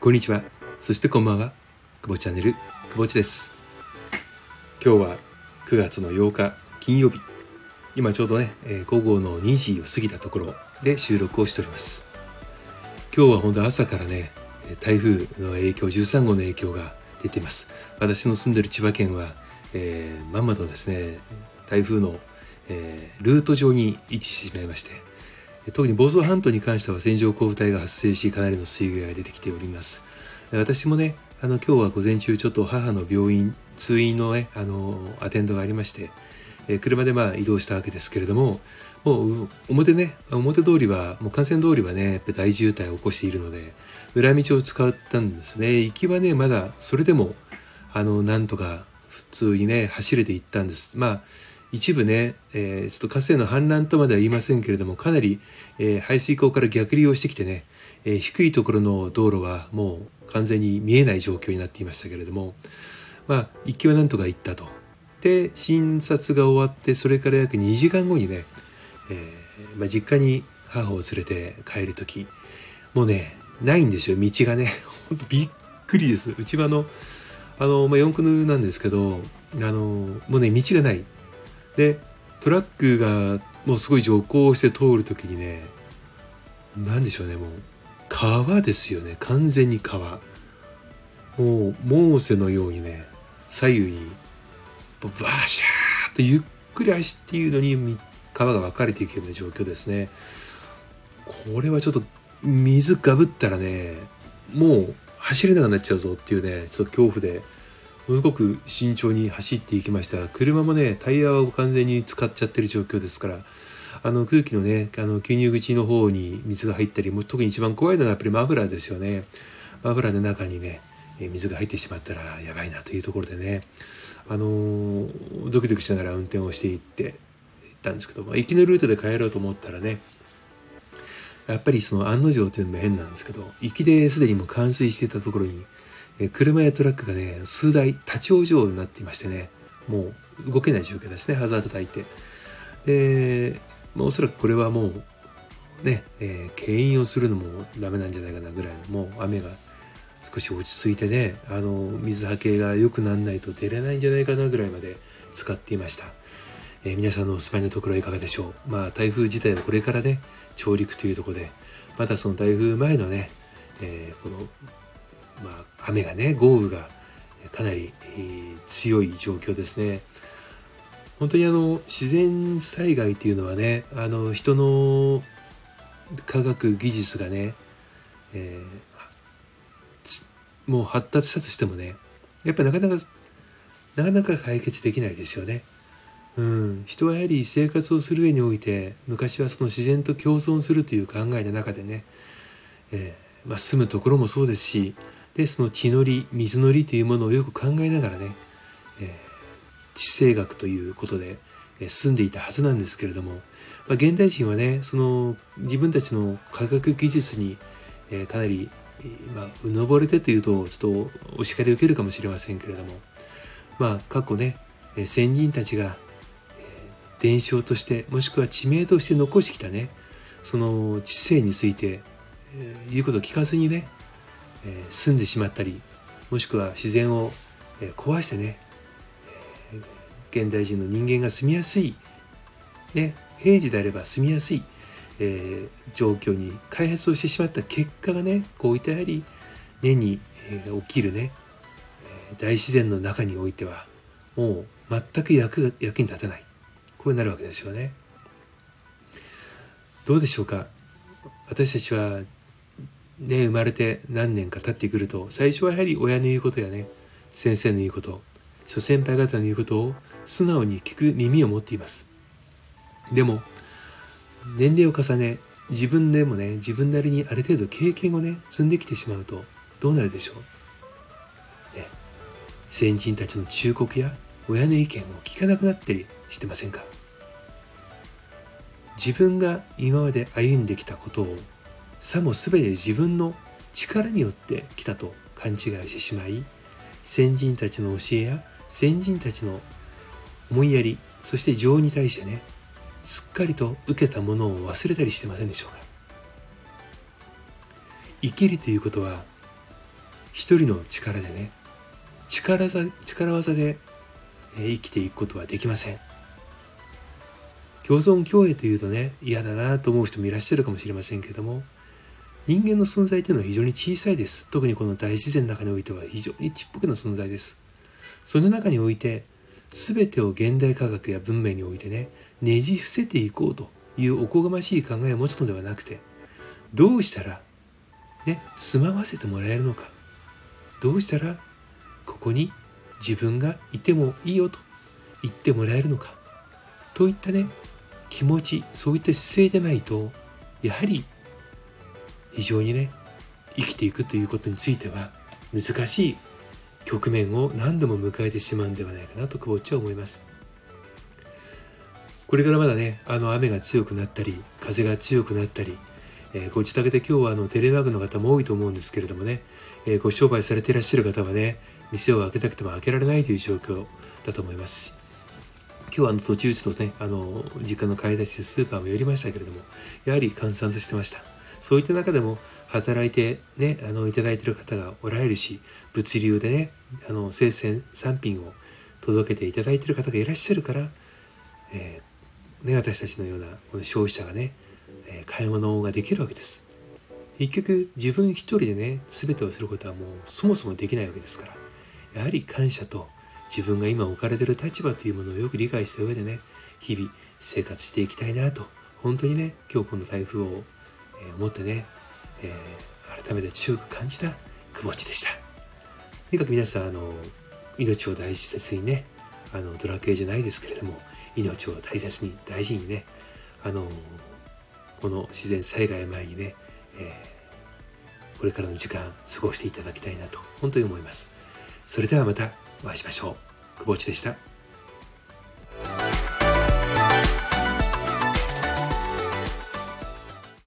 こんにちは。そしてこんばんは。くぼチャンネル、くぼちです。今日は9月の8日金曜日。今ちょうどね、え午後の2時を過ぎたところで収録をしております。今日は本当朝からね、台風の影響、13号の影響が出ています。私の住んでる千葉県は、えー、まんまとですね、台風の、えー、ルート上に位置してしまいまして、特に房総半島に関しては線状降雨帯が発生し、かなりの水害が出てきております。私もね、あの今日は午前中ちょっと母の病院、通院のね、あの、アテンドがありまして、え車でまあ移動したわけですけれども、もう表ね、表通りは、もう幹線通りはね、大渋滞を起こしているので、裏道を使ったんですね。行きはね、まだそれでも、あの、なんとか普通にね、走れて行ったんです。まあ、一部ね、えー、ちょっと河川の氾濫とまでは言いませんけれども、かなり、えー、排水溝から逆流をしてきてね、えー、低いところの道路はもう完全に見えない状況になっていましたけれども、まあ、行きはなんとか行ったと。で、診察が終わって、それから約2時間後にね、えー、まあ、実家に母を連れて帰る時もうねないんですよ道がね。ほんとびっくりです。うちはあのあの、まあ、四駆なんですけどあのもうね道がない。でトラックがもうすごい徐行して通る時にね何でしょうねもう川ですよね。完全に川。もうモーセのようにね左右にバシャーってゆっくり走っているのに川が分かれていくような状況ですね。これはちょっと水がぶったらねもう走れなくなっちゃうぞっていうねちょっと恐怖ですごく慎重に走っていきました。車もねタイヤを完全に使っちゃってる状況ですから。あの空気のねあの吸入口の方に水が入ったりも特に一番怖いのがやっぱりマフラーですよね。マフラーの中にね水が入ってしまったらやばいなというところでね。あの、ドキドキしながら運転をしていってったんですけど、まあ、行きのルートで帰ろうと思ったらねやっぱりその案の定というのも変なんですけど行きですでにも冠水していたところにえ車やトラックがね数台立ち往生になっていましてねもう動けない状況ですねハザード焚いてで、ま、おそらくこれはもうね、えー、牽引をするのもダメなんじゃないかなぐらいのもう雨が少し落ち着いてねあの水はけが良くならないと出れないんじゃないかなぐらいまで使っていましたえー、皆さんのお住まいのところはいかがでしょう。まあ台風自体はこれからね、上陸というところで、またその台風前のね、えー、この、まあ雨がね、豪雨がかなり、えー、強い状況ですね。本当にあの自然災害っていうのはね、あの人の科学技術がね、えー、もう発達したとしてもね、やっぱなかなか、なかなか解決できないですよね。うん、人はやはり生活をする上において昔はその自然と共存するという考えの中でね、えー、まあ、住むところもそうですしでその地のり水のりというものをよく考えながらね、えー、地政学ということで、え住んでいたはずなんですけれども、まあ、現代人はねその自分たちの科学技術に、えかなり、まあ、うのぼれてというとちょっとお叱り受けるかもしれませんけれどもまあ過去ね先人たちが伝承としてもしくは地名として残してきたねその知性について、え、言うことを聞かずにね、え、住んでしまったりもしくは自然を、壊してね、現代人の人間が住みやすい、ね、平時であれば住みやすい、え、状況に開発をしてしまった結果がねこういったやはり年に、え、起きるね大自然の中においてはもう全く役役に立たないこうなるわけですよね。どうでしょうか？私たちはね生まれて何年か経ってくると最初はやはり親の言うことやね。先生の言うこと諸先輩方の言うことを素直に聞く耳を持っています。でも年齢を重ね自分でもね自分なりにある程度経験をね積んできてしまうとどうなるでしょう、ね、先人たちの忠告や親の意見を聞かなくなったりしてませんか。自分が今まで歩んできたことをさも全て自分の力によって来たと勘違いしてしまい先人たちの教えや先人たちの思いやりそして情に対してねすっかりと受けたものを忘れたりしてませんでしょうか。生きるということは一人の力でね力技力技で生きていくことはできません。共存共栄というとね嫌だなと思う人もいらっしゃるかもしれませんけども人間の存在というのは非常に小さいです。特にこの大自然の中においては非常にちっぽけな存在です。その中において全てを現代科学や文明においてねねじ伏せていこうというおこがましい考えを持つのではなくてどうしたらね住まわせてもらえるのか。どうしたらここに自分がいてもいいよと言ってもらえるのか。といったね気持ちそういった姿勢でないとやはり非常にね生きていくということについては難しい局面を何度も迎えてしまうんではないかなと久保っちは思いますこれからまだねあの雨が強くなったり風が強くなったり、えー、ご自宅で今日はあのテレワークの方も多いと思うんですけれどもね、えー、ご商売されていらっしゃる方はね店を開けたくても開けられないという状況だと思います今日はあの途中ちょっとね、あの、実家の買い出しでスーパーも寄りましたけれども、やはり閑散としてました。そういった中でも、働いてね、あの、いただいてる方がおられるし、物流でね、あの、生鮮産品を届けていただいてる方がいらっしゃるから、えー、ね、私たちのようなこの消費者がね、えー、買い物ができるわけです。結局、自分一人でね、全てをすることはもうそもそもできないわけですから、やはり感謝と、自分が今置かれてる立場というものをよく理解した上でね日々生活していきたいなと本当にね今日この台風を、思ってね、えー、改めて強く感じた気持ちでしたとにかく皆さんあの命を大切にねあのドラクエじゃないですけれども命を大切に大事にねあのこの自然災害前にね、えー、これからの時間過ごしていただきたいなと本当に思いますそれではまたお会いしましょう。久保内でした。